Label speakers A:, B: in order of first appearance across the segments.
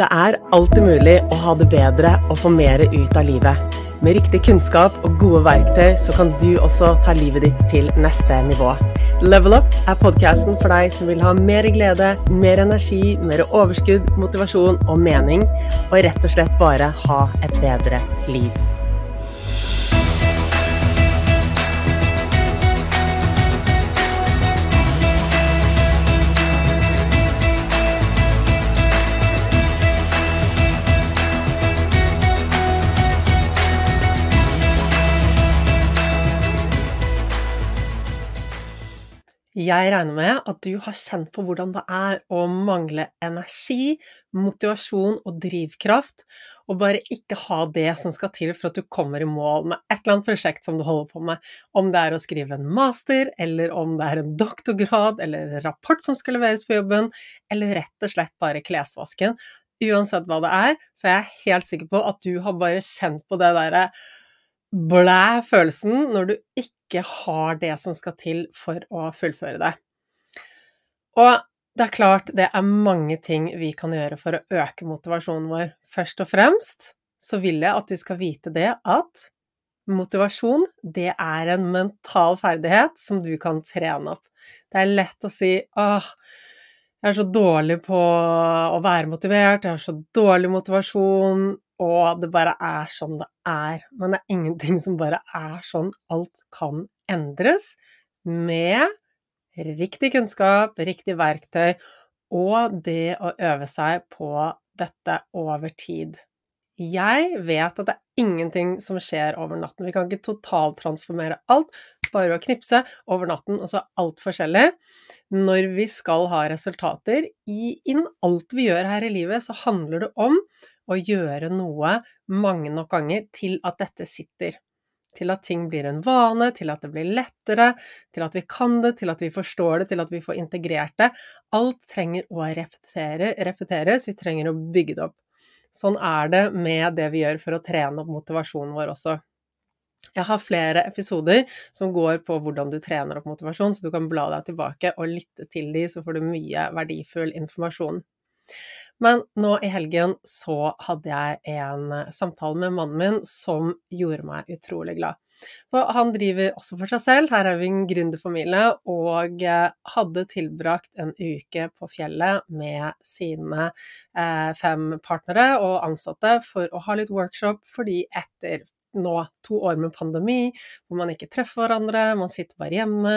A: Det er alltid mulig å ha det bedre og få mer ut av livet. Med riktig kunnskap og gode verktøy så kan du også ta livet ditt til neste nivå. Level Up er podkasten for deg som vil ha mer glede, mer energi, mer overskudd, motivasjon og mening, og rett og slett bare ha et bedre liv. Jeg regner med at du har kjent på hvordan det er å mangle energi, motivasjon og drivkraft, og bare ikke ha det som skal til for at du kommer i mål med et eller annet prosjekt som du holder på med. Om det er å skrive en master, eller om det er en doktorgrad, eller en rapport som skal leveres på jobben, eller rett og slett bare klesvasken. Uansett hva det er, så er jeg helt sikker på at du har bare kjent på det derre blæ følelsen når du ikke har det som skal til for å fullføre det. Og det er klart det er mange ting vi kan gjøre for å øke motivasjonen vår. Først og fremst så vil jeg at du skal vite det at motivasjon, det er en mental ferdighet som du kan trene opp. Det er lett å si åh, jeg er så dårlig på å være motivert, jeg har så dårlig motivasjon, og det bare er sånn det er. Men det er ingenting som bare er sånn. Alt kan endres med riktig kunnskap, riktig verktøy og det å øve seg på dette over tid. Jeg vet at det er ingenting som skjer over natten. Vi kan ikke totaltransformere alt bare å knipse over natten, og så alt forskjellig. Når vi skal ha resultater i innen alt vi gjør her i livet, så handler det om å gjøre noe mange nok ganger til at dette sitter. Til at ting blir en vane, til at det blir lettere, til at vi kan det, til at vi forstår det, til at vi får integrert det. Alt trenger å repetere, repeteres, vi trenger å bygge det opp. Sånn er det med det vi gjør for å trene opp motivasjonen vår også. Jeg har flere episoder som går på hvordan du trener opp motivasjon, så du kan bla deg tilbake og lytte til de, så får du mye verdifull informasjon. Men nå i helgen så hadde jeg en eh, samtale med mannen min som gjorde meg utrolig glad. For han driver også for seg selv, her er vi en gründerfamilie, og eh, hadde tilbrakt en uke på fjellet med sine eh, fem partnere og ansatte for å ha litt workshop, fordi etter nå to år med pandemi, hvor man ikke treffer hverandre, man sitter bare hjemme,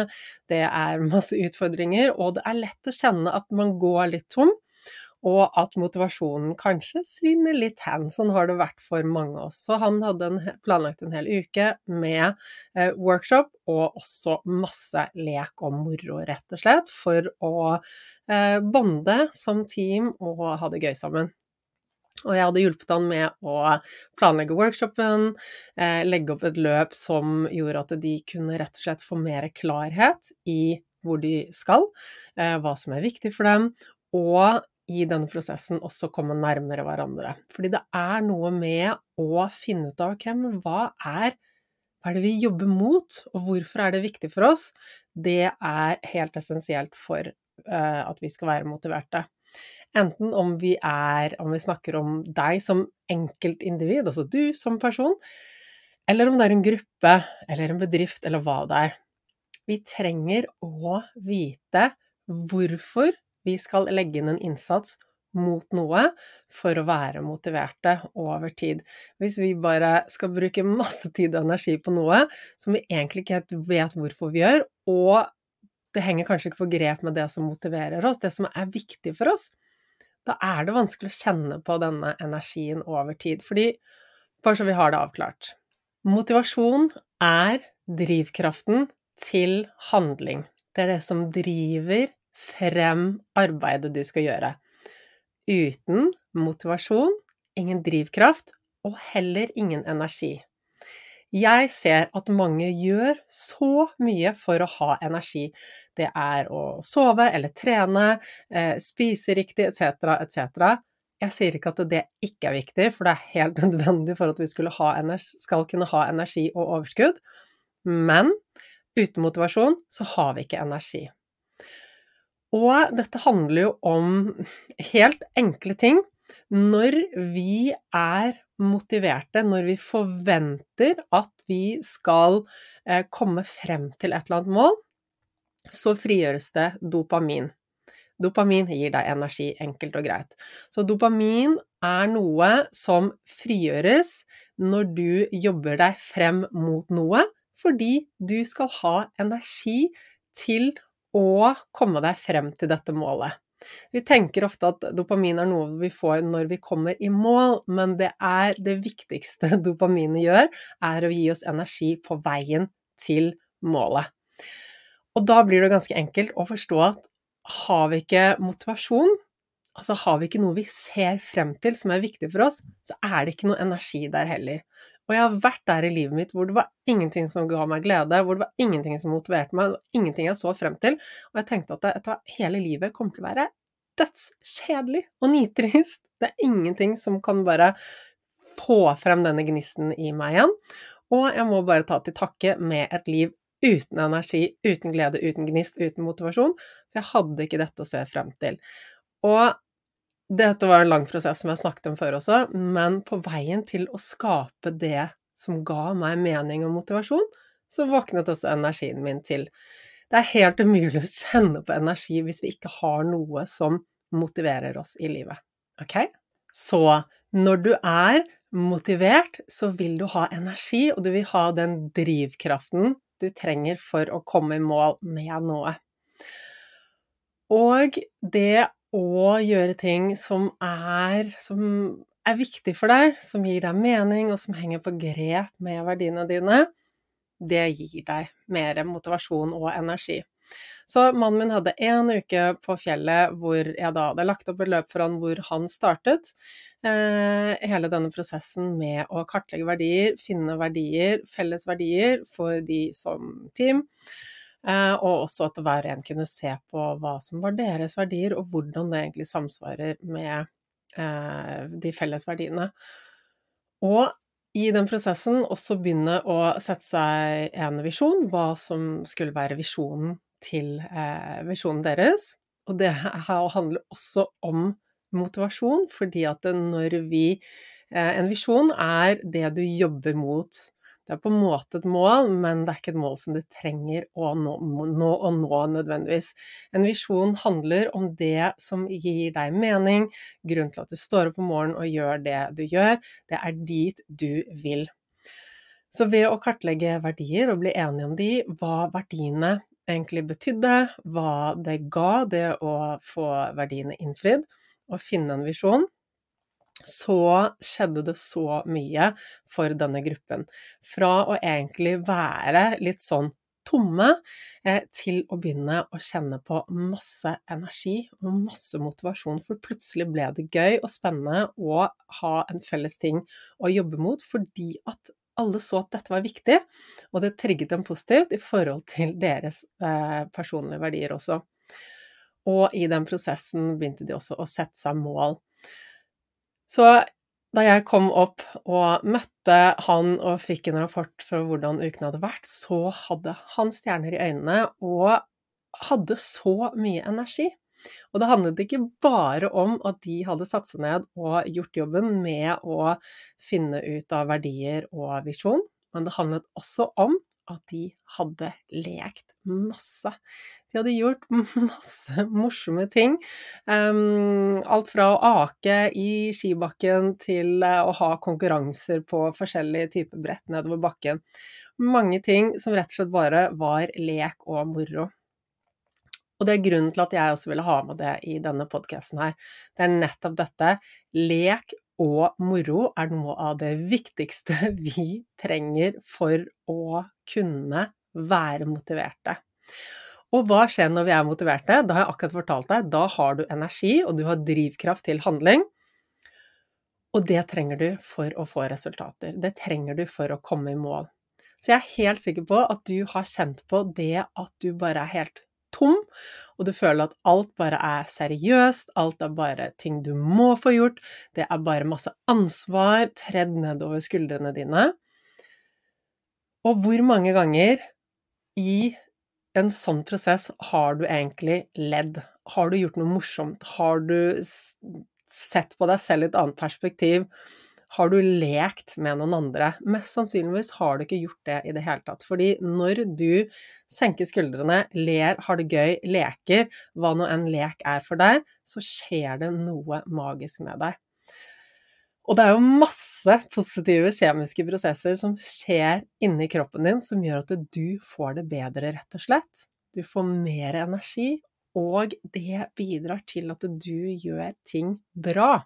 A: det er masse utfordringer, og det er lett å kjenne at man går litt tom og at motivasjonen kanskje svinner litt hen. Sånn har det vært for mange av oss. Så han hadde en, planlagt en hel uke med eh, workshop og også masse lek og moro, rett og slett, for å eh, bonde som team og ha det gøy sammen. Og jeg hadde hjulpet han med å planlegge workshopen, eh, legge opp et løp som gjorde at de kunne rett og slett få mer klarhet i hvor de skal, eh, hva som er viktig for dem, og i denne prosessen også komme nærmere hverandre. Fordi det er noe med å finne ut av hvem, hva er hva er det vi jobber mot, og hvorfor er det viktig for oss? Det er helt essensielt for uh, at vi skal være motiverte. Enten om vi er Om vi snakker om deg som enkeltindivid, altså du som person, eller om det er en gruppe eller en bedrift eller hva det er. Vi trenger å vite hvorfor vi skal legge inn en innsats mot noe for å være motiverte over tid. Hvis vi bare skal bruke masse tid og energi på noe som vi egentlig ikke helt vet hvorfor vi gjør, og det henger kanskje ikke på grep med det som motiverer oss, det som er viktig for oss, da er det vanskelig å kjenne på denne energien over tid. Fordi, bare så vi har det avklart Motivasjon er drivkraften til handling. Det er det som driver frem arbeidet du skal gjøre. Uten motivasjon, ingen drivkraft og heller ingen energi. Jeg ser at mange gjør så mye for å ha energi. Det er å sove eller trene, eh, spise riktig etc., etc. Jeg sier ikke at det ikke er viktig, for det er helt nødvendig for at vi skal kunne ha energi og overskudd, men uten motivasjon så har vi ikke energi. Og dette handler jo om helt enkle ting. Når vi er motiverte, når vi forventer at vi skal eh, komme frem til et eller annet mål, så frigjøres det dopamin. Dopamin gir deg energi, enkelt og greit. Så dopamin er noe som frigjøres når du jobber deg frem mot noe, fordi du skal ha energi til å komme deg frem til dette målet. Vi tenker ofte at dopamin er noe vi får når vi kommer i mål, men det er det viktigste dopaminet gjør, er å gi oss energi på veien til målet. Og da blir det ganske enkelt å forstå at har vi ikke motivasjon, altså har vi ikke noe vi ser frem til som er viktig for oss, så er det ikke noe energi der heller. Og jeg har vært der i livet mitt hvor det var ingenting som ga meg glede, hvor det var ingenting som motiverte meg, det var ingenting jeg så frem til, og jeg tenkte at etter hele livet kommer til å være dødskjedelig og nitrist. Det er ingenting som kan bare få frem denne gnisten i meg igjen, og jeg må bare ta til takke med et liv uten energi, uten glede, uten gnist, uten motivasjon, for jeg hadde ikke dette å se frem til. Og dette var en lang prosess som jeg snakket om før også, men på veien til å skape det som ga meg mening og motivasjon, så våknet også energien min til. Det er helt umulig å kjenne på energi hvis vi ikke har noe som motiverer oss i livet. Ok? Så når du er motivert, så vil du ha energi, og du vil ha den drivkraften du trenger for å komme i mål med noe. Og det å gjøre ting som er, som er viktig for deg, som gir deg mening, og som henger på grep med verdiene dine, det gir deg mer motivasjon og energi. Så mannen min hadde én uke på fjellet hvor jeg da hadde lagt opp et løp for han hvor han startet. Eh, hele denne prosessen med å kartlegge verdier, finne verdier, felles verdier for de som team. Eh, og også at hver en kunne se på hva som var deres verdier, og hvordan det egentlig samsvarer med eh, de felles verdiene. Og i den prosessen også begynne å sette seg en visjon, hva som skulle være visjonen til eh, visjonen deres. Og det handler også om motivasjon, fordi at når vi En visjon er det du jobber mot. Det er på en måte et mål, men det er ikke et mål som du trenger å nå, nå, å nå nødvendigvis. En visjon handler om det som gir deg mening, grunnen til at du står opp om morgenen og gjør det du gjør. Det er dit du vil. Så ved å kartlegge verdier og bli enige om de, hva verdiene egentlig betydde, hva det ga, det å få verdiene innfridd, og finne en visjon, så skjedde det så mye for denne gruppen. Fra å egentlig være litt sånn tomme eh, til å begynne å kjenne på masse energi og masse motivasjon, for plutselig ble det gøy og spennende å ha en felles ting å jobbe mot, fordi at alle så at dette var viktig, og det trigget dem positivt i forhold til deres eh, personlige verdier også. Og i den prosessen begynte de også å sette seg mål. Så da jeg kom opp og møtte han og fikk en rapport for hvordan uken hadde vært, så hadde han stjerner i øynene og hadde så mye energi. Og det handlet ikke bare om at de hadde satt seg ned og gjort jobben med å finne ut av verdier og visjon, men det handlet også om at de hadde lekt masse. De hadde gjort masse morsomme ting. Alt fra å ake i skibakken til uh, å ha konkurranser på forskjellige typer brett nedover bakken. Mange ting som rett og slett bare var lek og moro. Og det er grunnen til at jeg også ville ha med det i denne podkasten her. Det er nettopp dette. Lek og moro er noe av det viktigste vi trenger for å kunne være motiverte. Og hva skjer når vi er motiverte? Da har jeg akkurat fortalt deg, da har du energi, og du har drivkraft til handling. Og det trenger du for å få resultater. Det trenger du for å komme i mål. Så jeg er helt sikker på at du har kjent på det at du bare er helt tom, og du føler at alt bare er seriøst, alt er bare ting du må få gjort, det er bare masse ansvar tredd nedover skuldrene dine. Og hvor mange ganger i en sånn prosess har du egentlig ledd? Har du gjort noe morsomt? Har du sett på deg selv i et annet perspektiv? Har du lekt med noen andre? Mest sannsynligvis har du ikke gjort det i det hele tatt. Fordi når du senker skuldrene, ler, har det gøy, leker, hva nå en lek er for deg, så skjer det noe magisk med deg. Og det er jo masse positive kjemiske prosesser som skjer inni kroppen din, som gjør at du får det bedre, rett og slett. Du får mer energi, og det bidrar til at du gjør ting bra.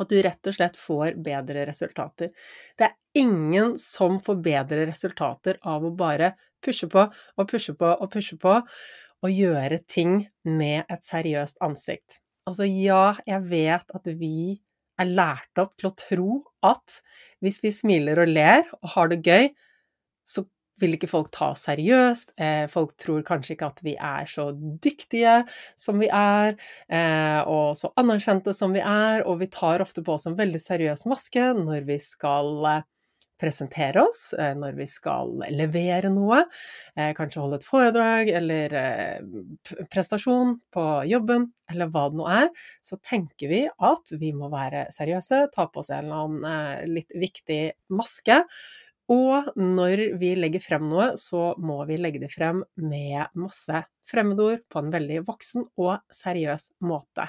A: At du rett og slett får bedre resultater. Det er ingen som får bedre resultater av å bare pushe på og pushe på og pushe på og gjøre ting med et seriøst ansikt. Altså, ja, jeg vet at vi er lært opp til å tro at hvis vi smiler og ler og har det gøy, så vil ikke folk ta seriøst. Eh, folk tror kanskje ikke at vi er så dyktige som vi er, eh, og så anerkjente som vi er, og vi tar ofte på oss en veldig seriøs maske når vi skal eh, presentere oss, når vi skal levere noe, kanskje holde et foredrag eller prestasjon på jobben, eller hva det nå er, så tenker vi at vi må være seriøse, ta på oss en eller annen litt viktig maske, og når vi legger frem noe, så må vi legge det frem med masse fremmedord på en veldig voksen og seriøs måte.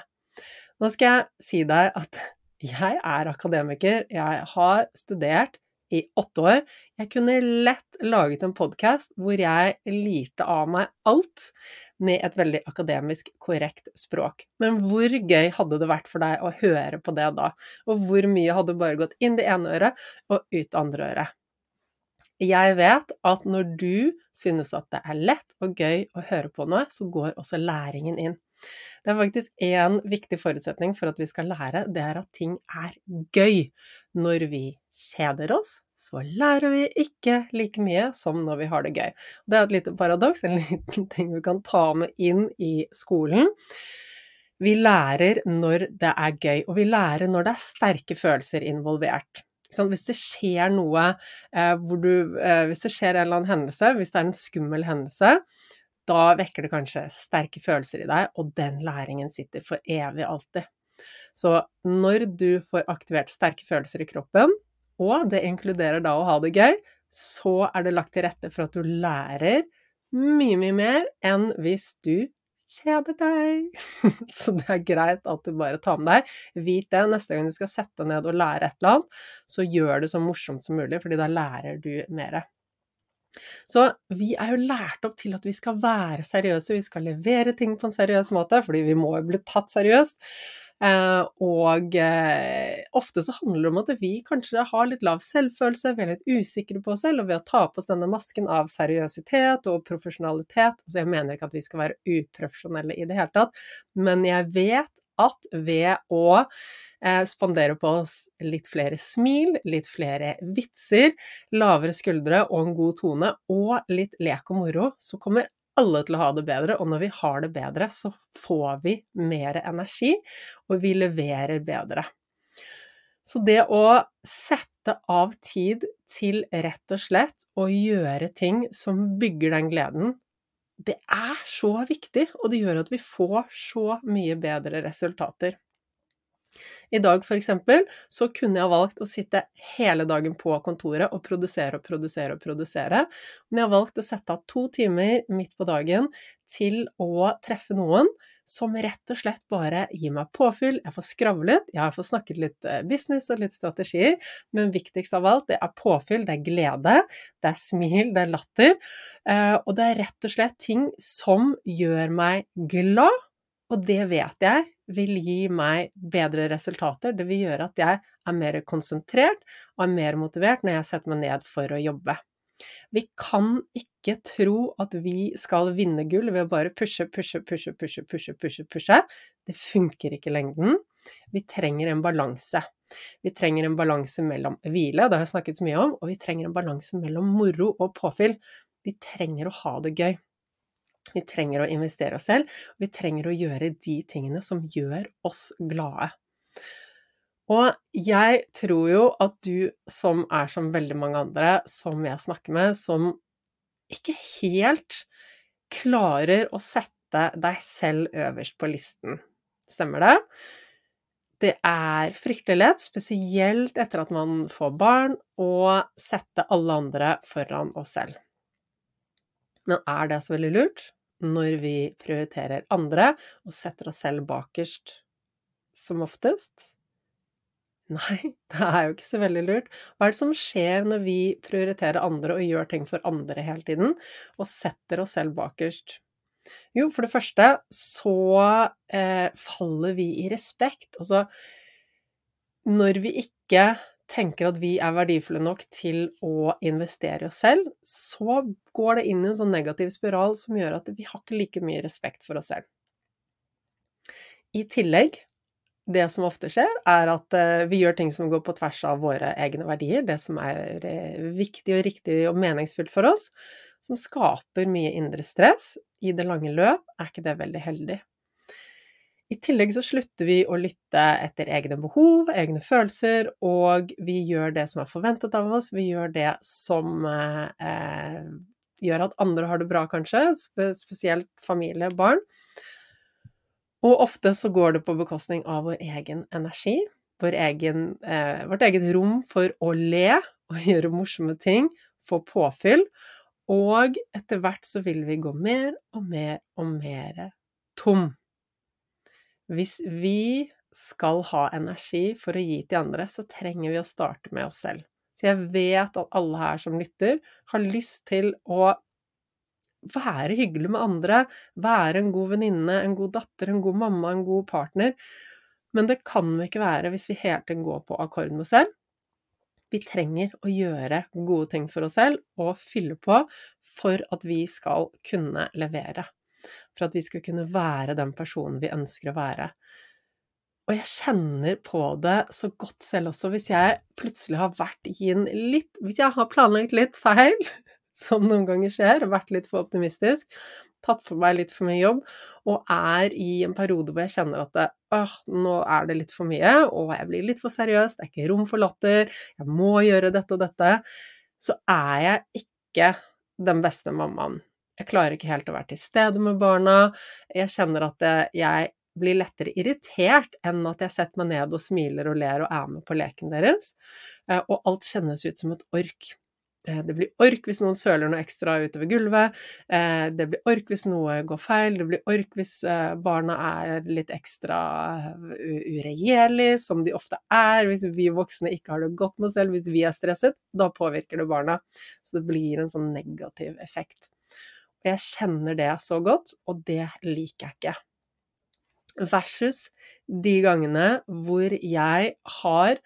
A: Nå skal jeg si deg at jeg er akademiker, jeg har studert i åtte år. Jeg kunne lett laget en podkast hvor jeg lirte av meg alt med et veldig akademisk korrekt språk. Men hvor gøy hadde det vært for deg å høre på det da? Og hvor mye hadde bare gått inn det ene øret og ut det andre øret? Jeg vet at når du synes at det er lett og gøy å høre på noe, så går også læringen inn. Det er faktisk én viktig forutsetning for at vi skal lære, det er at ting er gøy. Når vi kjeder oss, så lærer vi ikke like mye som når vi har det gøy. Det er et lite paradoks, en liten ting vi kan ta med inn i skolen. Vi lærer når det er gøy, og vi lærer når det er sterke følelser involvert. Hvis det skjer noe eh, hvor du eh, Hvis det skjer en eller annen hendelse, hvis det er en skummel hendelse, da vekker det kanskje sterke følelser i deg, og den læringen sitter for evig alltid. Så når du får aktivert sterke følelser i kroppen, og det inkluderer da å ha det gøy, så er det lagt til rette for at du lærer mye, mye mer enn hvis du kjeder deg. Så det er greit at du bare tar med deg. Vit det neste gang du skal sette deg ned og lære et eller annet, så gjør det så morsomt som mulig, fordi da lærer du mer. Så vi er jo lært opp til at vi skal være seriøse, vi skal levere ting på en seriøs måte, fordi vi må jo bli tatt seriøst. Eh, og eh, ofte så handler det om at vi kanskje har litt lav selvfølelse, vi er litt usikre på oss selv, og ved å ta på oss denne masken av seriøsitet og profesjonalitet Altså jeg mener ikke at vi skal være uprofesjonelle i det hele tatt, men jeg vet at ved å eh, spandere på oss litt flere smil, litt flere vitser, lavere skuldre og en god tone, og litt lek og moro, så kommer alle til å ha det bedre, og når vi har det bedre, så får vi mer energi, og vi leverer bedre. Så det å sette av tid til rett og slett å gjøre ting som bygger den gleden, det er så viktig, og det gjør at vi får så mye bedre resultater. I dag for eksempel, så kunne jeg valgt å sitte hele dagen på kontoret og produsere og produsere og produsere, men jeg har valgt å sette av to timer midt på dagen til å treffe noen som rett og slett bare gir meg påfyll. Jeg får skravlet, jeg fått snakket litt eh, business og litt strategier, men viktigst av alt, det er påfyll, det er glede, det er smil, det er latter, eh, og det er rett og slett ting som gjør meg glad, og det vet jeg vil gi meg bedre resultater. Det vil gjøre at jeg er mer konsentrert og er mer motivert når jeg setter meg ned for å jobbe. Vi kan ikke tro at vi skal vinne gull ved å bare pushe, pushe, pushe, pushe, pushe, pushe, pushe. Det funker ikke i lengden. Vi trenger en balanse. Vi trenger en balanse mellom hvile, det har jeg snakket så mye om, og vi trenger en balanse mellom moro og påfyll. Vi trenger å ha det gøy. Vi trenger å investere oss selv, og vi trenger å gjøre de tingene som gjør oss glade. Og jeg tror jo at du som er som veldig mange andre som jeg snakker med, som ikke helt klarer å sette deg selv øverst på listen. Stemmer det? det er fryktelig lett, spesielt etter at man får barn, å sette alle andre foran oss selv. Men er det så veldig lurt når vi prioriterer andre og setter oss selv bakerst som oftest? Nei, det er jo ikke så veldig lurt. Hva er det som skjer når vi prioriterer andre og gjør ting for andre hele tiden, og setter oss selv bakerst? Jo, for det første så eh, faller vi i respekt. Altså, når vi ikke tenker at vi er verdifulle nok til å investere i oss selv, så går det inn i en sånn negativ spiral som gjør at vi har ikke like mye respekt for oss selv. I tillegg det som ofte skjer, er at eh, vi gjør ting som går på tvers av våre egne verdier, det som er eh, viktig og riktig og meningsfullt for oss, som skaper mye indre stress. I det lange løp er ikke det veldig heldig. I tillegg så slutter vi å lytte etter egne behov, egne følelser, og vi gjør det som er forventet av oss, vi gjør det som eh, gjør at andre har det bra, kanskje, spesielt familie, barn. Og ofte så går det på bekostning av vår egen energi, vår egen, eh, vårt eget rom for å le og gjøre morsomme ting, få påfyll. Og etter hvert så vil vi gå mer og mer og mer tom. Hvis vi skal ha energi for å gi til andre, så trenger vi å starte med oss selv. Så jeg vet at alle her som lytter, har lyst til å være hyggelig med andre, være en god venninne, en god datter, en god mamma, en god partner. Men det kan vi ikke være hvis vi hele tiden går på akkord med oss selv. Vi trenger å gjøre gode ting for oss selv og fylle på for at vi skal kunne levere. For at vi skal kunne være den personen vi ønsker å være. Og jeg kjenner på det så godt selv også, hvis jeg plutselig har vært i en litt Hvis jeg har planlagt litt feil, som noen ganger skjer, og vært litt for optimistisk, tatt for meg litt for mye jobb, og er i en periode hvor jeg kjenner at det, øh, nå er det litt for mye, og jeg blir litt for seriøs, det er ikke rom for latter, jeg må gjøre dette og dette, så er jeg ikke den beste mammaen. Jeg klarer ikke helt å være til stede med barna, jeg kjenner at jeg blir lettere irritert enn at jeg setter meg ned og smiler og ler og er med på leken deres, eh, og alt kjennes ut som et ork. Eh, det blir ork hvis noen søler noe ekstra utover gulvet. Eh, det blir ork hvis noe går feil. Det blir ork hvis barna er litt ekstra uregjerlige, som de ofte er. Hvis vi voksne ikke har det godt med oss selv, hvis vi er stresset, da påvirker det barna. Så det blir en sånn negativ effekt. Og jeg kjenner det så godt, og det liker jeg ikke. Versus de gangene hvor jeg har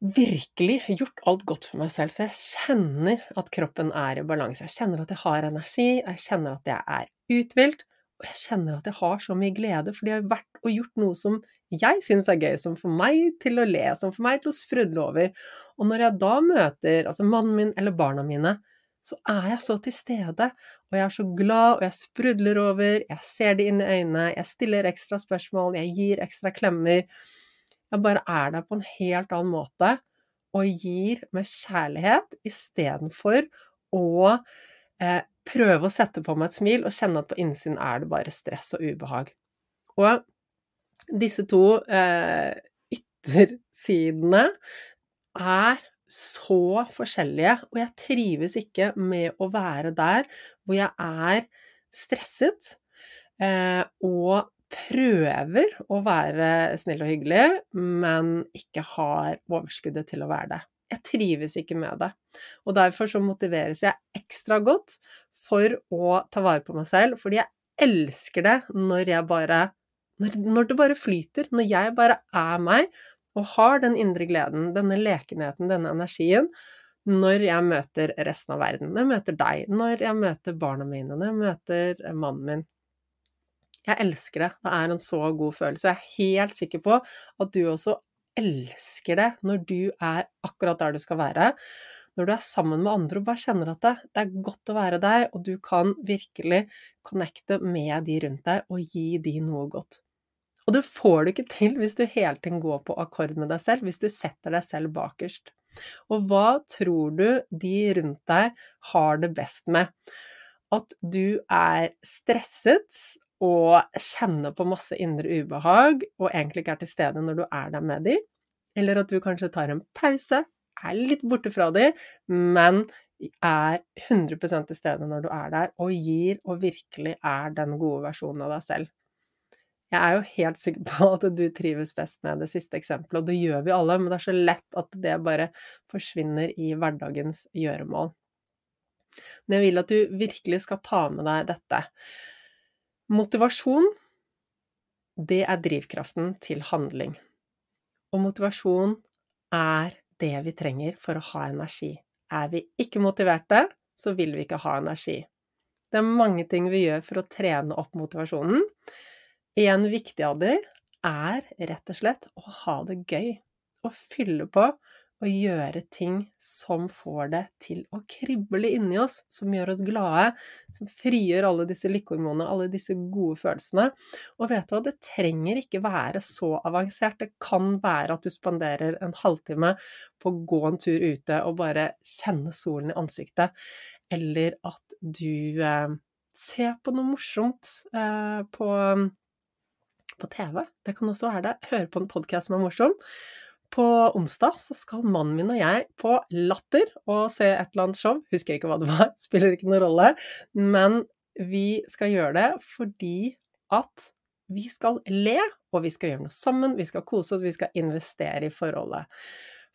A: virkelig gjort alt godt for meg selv, så jeg kjenner at kroppen er i balanse. Jeg kjenner at jeg har energi, jeg kjenner at jeg er uthvilt, og jeg kjenner at jeg har så mye glede fordi jeg har vært og gjort noe som jeg syns er gøy, som får meg til å le, som får meg til å sprudle over. Og når jeg da møter altså mannen min eller barna mine, så er jeg så til stede, og jeg er så glad, og jeg sprudler over, jeg ser det inn i øynene, jeg stiller ekstra spørsmål, jeg gir ekstra klemmer. Jeg bare er der på en helt annen måte og gir med kjærlighet istedenfor å eh, prøve å sette på meg et smil og kjenne at på innsiden er det bare stress og ubehag. Og disse to eh, yttersidene er så forskjellige, og jeg trives ikke med å være der hvor jeg er stresset eh, og prøver å være snill og hyggelig, men ikke har overskuddet til å være det. Jeg trives ikke med det. Og derfor så motiveres jeg ekstra godt for å ta vare på meg selv, fordi jeg elsker det når jeg bare når, det bare flyter, når jeg bare er meg og har den indre gleden, denne lekenheten, denne energien, når jeg møter resten av verden, når jeg møter deg, når jeg møter barna mine, når jeg møter mannen min. Jeg elsker det. Det er en så god følelse. Jeg er helt sikker på at du også elsker det når du er akkurat der du skal være. Når du er sammen med andre og bare kjenner at det, det er godt å være deg, og du kan virkelig connecte med de rundt deg og gi de noe godt. Og det får du ikke til hvis du hele tiden går på akkord med deg selv, hvis du setter deg selv bakerst. Og hva tror du de rundt deg har det best med? At du er stresset og kjenner på masse indre ubehag, og egentlig ikke er til stede når du er der med de, eller at du kanskje tar en pause, er litt borte fra de, men er 100% til stede når du er der, og gir og virkelig er den gode versjonen av deg selv. Jeg er jo helt sikker på at du trives best med det siste eksempelet, og det gjør vi alle, men det er så lett at det bare forsvinner i hverdagens gjøremål. Men jeg vil at du virkelig skal ta med deg dette. Motivasjon, det er drivkraften til handling. Og motivasjon er det vi trenger for å ha energi. Er vi ikke motiverte, så vil vi ikke ha energi. Det er mange ting vi gjør for å trene opp motivasjonen. En viktig av de er rett og slett å ha det gøy. Å fylle på og gjøre ting som får det til å krible inni oss, som gjør oss glade, som frigjør alle disse lykkehormonene, alle disse gode følelsene. Og vet du hva, det trenger ikke være så avansert. Det kan være at du spanderer en halvtime på å gå en tur ute og bare kjenne solen i ansiktet, eller at du eh, ser på noe morsomt eh, på, på TV. Det kan også være det. Høre på en podkast som er morsom. På onsdag så skal mannen min og jeg på Latter og se et eller annet show. Husker ikke hva det var, spiller ikke noen rolle. Men vi skal gjøre det fordi at vi skal le, og vi skal gjøre noe sammen, vi skal kose oss, vi skal investere i forholdet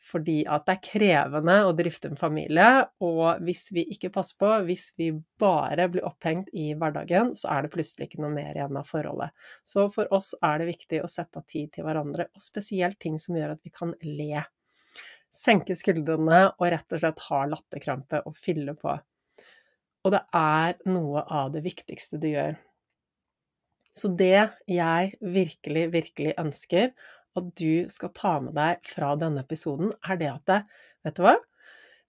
A: fordi at det er krevende å drifte en familie, og hvis vi ikke passer på, hvis vi bare blir opphengt i hverdagen, så er det plutselig ikke noe mer igjen av forholdet. Så for oss er det viktig å sette av tid til hverandre, og spesielt ting som gjør at vi kan le. Senke skuldrene og rett og slett ha latterkrampe og fylle på. Og det er noe av det viktigste du gjør. Så det jeg virkelig, virkelig ønsker at du skal ta med deg fra denne episoden, er det at det, Vet du hva?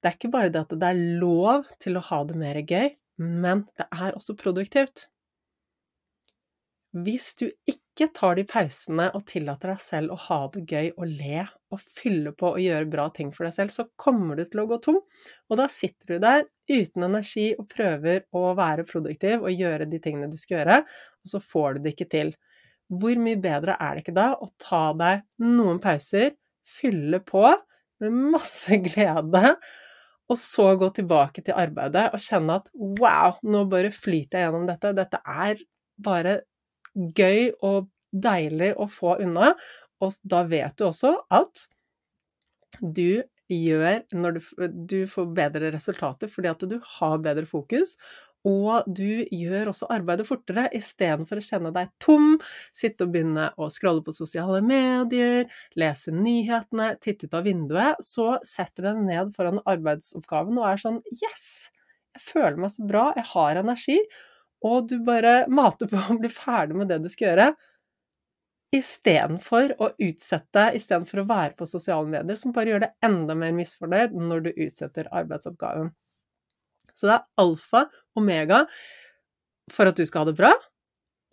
A: Det er ikke bare det at det er lov til å ha det mer gøy, men det er også produktivt. Hvis du ikke tar de pausene og tillater deg selv å ha det gøy og le og fylle på og gjøre bra ting for deg selv, så kommer du til å gå tom. Og da sitter du der uten energi og prøver å være produktiv og gjøre de tingene du skal gjøre, og så får du det ikke til. Hvor mye bedre er det ikke da å ta deg noen pauser, fylle på med masse glede, og så gå tilbake til arbeidet og kjenne at wow, nå bare flyter jeg gjennom dette. Dette er bare gøy og deilig å få unna. Og da vet du også at du gjør når du, du får bedre resultater fordi at du har bedre fokus, og du gjør også arbeidet fortere, istedenfor å kjenne deg tom, sitte og begynne å scrolle på sosiale medier, lese nyhetene, titte ut av vinduet, så setter du deg ned foran arbeidsoppgaven og er sånn Yes! Jeg føler meg så bra, jeg har energi. Og du bare mater på å bli ferdig med det du skal gjøre. Istedenfor å utsette, istedenfor å være på sosiale medier, som bare gjør det enda mer misfornøyd når du utsetter arbeidsoppgaven. Så det er alfa omega for at du skal ha det bra,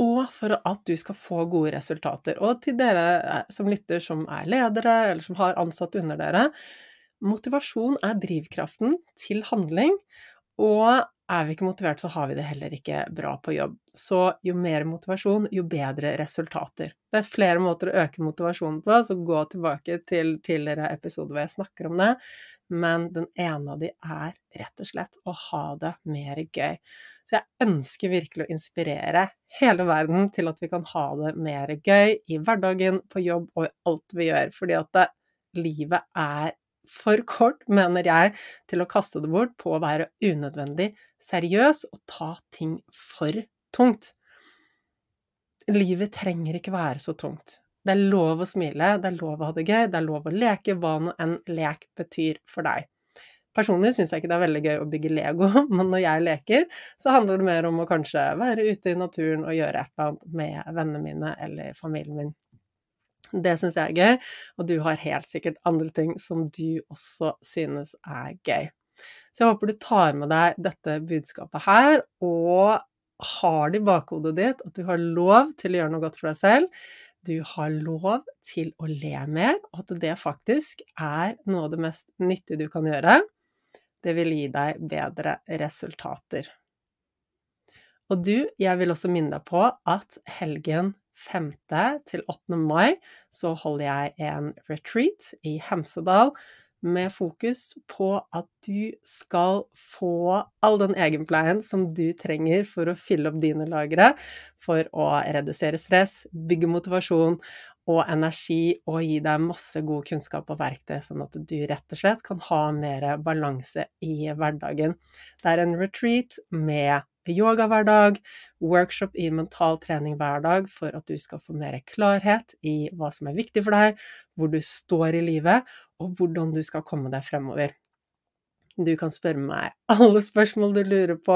A: og for at du skal få gode resultater. Og til dere eh, som lytter som er ledere, eller som har ansatte under dere, motivasjon er drivkraften til handling, og er vi ikke motivert, så har vi det heller ikke bra på jobb. Så jo mer motivasjon, jo bedre resultater. Det er flere måter å øke motivasjonen på, så gå tilbake til tidligere episoder hvor jeg snakker om det. Men den ene av de er rett og slett å ha det mer gøy. Så jeg ønsker virkelig å inspirere hele verden til at vi kan ha det mer gøy i hverdagen, på jobb og i alt vi gjør. Fordi at det, livet er for kort, mener jeg, til å kaste det bort på å være unødvendig seriøs og ta ting for tungt. Livet trenger ikke være så tungt. Det er lov å smile, det er lov å ha det gøy, det er lov å leke, hva nå enn lek betyr for deg. Personlig syns jeg ikke det er veldig gøy å bygge Lego, men når jeg leker, så handler det mer om å kanskje være ute i naturen og gjøre et eller annet med vennene mine eller familien min. Det syns jeg er gøy, og du har helt sikkert andre ting som du også synes er gøy. Så jeg håper du tar med deg dette budskapet her, og har det i bakhodet ditt at du har lov til å gjøre noe godt for deg selv. Du har lov til å le mer, og at det faktisk er noe av det mest nyttige du kan gjøre. Det vil gi deg bedre resultater. Og du, jeg vil også minne deg på at helgen 5. til 8. mai så holder jeg en retreat i Hemsedal med fokus på at du skal få all den egenpleien som du trenger for å fylle opp dine lagre, for å redusere stress, bygge motivasjon og energi, og gi deg masse god kunnskap og verktøy, sånn at du rett og slett kan ha mer balanse i hverdagen. Det er en retreat med yoga hver dag, workshop i mental trening hver dag for at du skal få mer klarhet i hva som er viktig for deg, hvor du står i livet, og hvordan du skal komme deg fremover. Du kan spørre meg alle spørsmål du lurer på.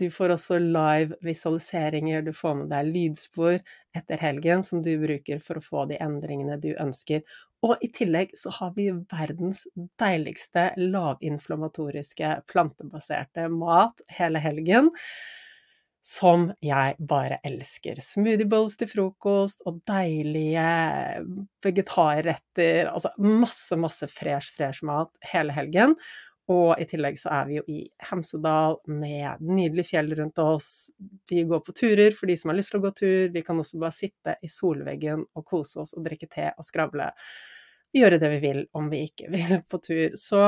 A: Du får også live visualiseringer, du får med deg lydspor etter helgen som du bruker for å få de endringene du ønsker. Og i tillegg så har vi verdens deiligste lavinflammatoriske plantebaserte mat hele helgen som jeg bare elsker. Smoothie bowls til frokost og deilige vegetarretter. Altså masse, masse fresh, fresh mat hele helgen. Og i tillegg så er vi jo i Hemsedal med nydelige fjell rundt oss. Vi går på turer for de som har lyst til å gå tur. Vi kan også bare sitte i solveggen og kose oss og drikke te og skravle. Gjøre det vi vil om vi ikke vil på tur. Så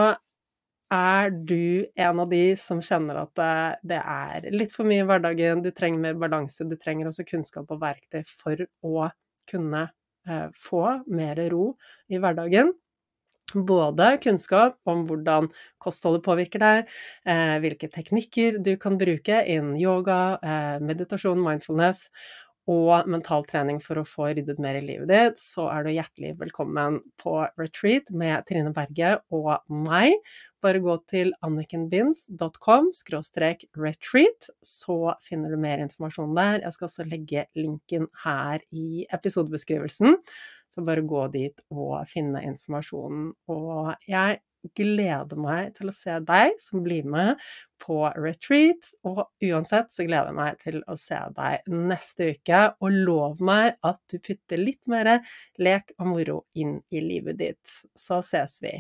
A: er du en av de som kjenner at det er litt for mye i hverdagen, du trenger mer balanse, du trenger også kunnskap og verktøy for å kunne eh, få mer ro i hverdagen, både kunnskap om hvordan kostholdet påvirker deg, eh, hvilke teknikker du kan bruke innen yoga, eh, meditasjon, mindfulness, og mental trening for å få ryddet mer i livet ditt, så er du hjertelig velkommen på retreat med Trine Berge og meg. Bare gå til annikenbinds.com retreat, så finner du mer informasjon der. Jeg skal også legge linken her i episodebeskrivelsen. Så bare gå dit og finne informasjonen. Og jeg gleder meg til å se deg som blir med på retreat, og uansett så gleder jeg meg til å se deg neste uke, og lov meg at du putter litt mer lek og moro inn i livet ditt. Så ses vi.